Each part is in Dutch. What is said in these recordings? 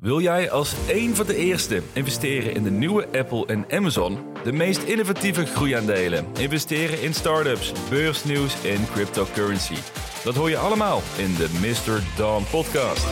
Wil jij als een van de eerste investeren in de nieuwe Apple en Amazon, de meest innovatieve groeiaandelen, investeren in startups, beursnieuws en cryptocurrency? Dat hoor je allemaal in de Mr. Dawn podcast.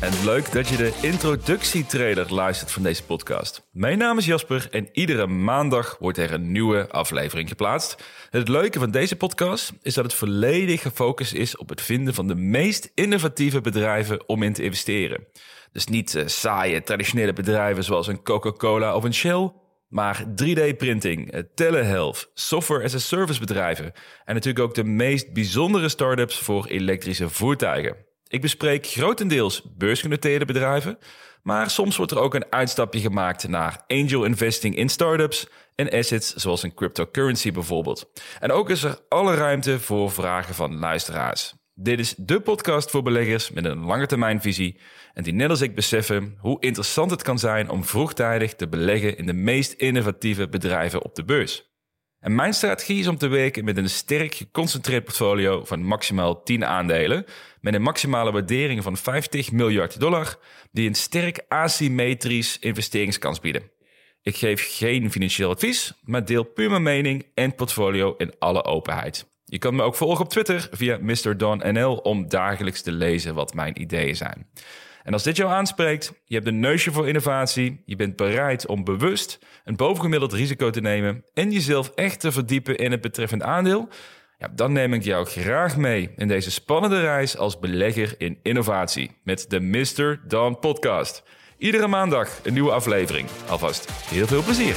En leuk dat je de introductietrailer luistert van deze podcast. Mijn naam is Jasper en iedere maandag wordt er een nieuwe aflevering geplaatst. Het leuke van deze podcast is dat het volledig gefocust is op het vinden van de meest innovatieve bedrijven om in te investeren. Dus niet uh, saaie traditionele bedrijven zoals een Coca-Cola of een Shell, maar 3D-printing, eh, telehealth, software as a service bedrijven en natuurlijk ook de meest bijzondere startups voor elektrische voertuigen. Ik bespreek grotendeels beursgenoteerde bedrijven, maar soms wordt er ook een uitstapje gemaakt naar angel investing in startups en assets zoals een cryptocurrency bijvoorbeeld. En ook is er alle ruimte voor vragen van luisteraars. Dit is de podcast voor beleggers met een lange termijnvisie en die net als ik beseffen hoe interessant het kan zijn om vroegtijdig te beleggen in de meest innovatieve bedrijven op de beurs. En mijn strategie is om te werken met een sterk geconcentreerd portfolio van maximaal 10 aandelen. Met een maximale waardering van 50 miljard dollar, die een sterk asymmetrisch investeringskans bieden. Ik geef geen financieel advies, maar deel puur mijn mening en portfolio in alle openheid. Je kan me ook volgen op Twitter via MrDonNL om dagelijks te lezen wat mijn ideeën zijn. En als dit jou aanspreekt, je hebt een neusje voor innovatie, je bent bereid om bewust een bovengemiddeld risico te nemen en jezelf echt te verdiepen in het betreffend aandeel, ja, dan neem ik jou graag mee in deze spannende reis als belegger in innovatie met de Mr. Don Podcast. Iedere maandag een nieuwe aflevering. Alvast heel veel plezier.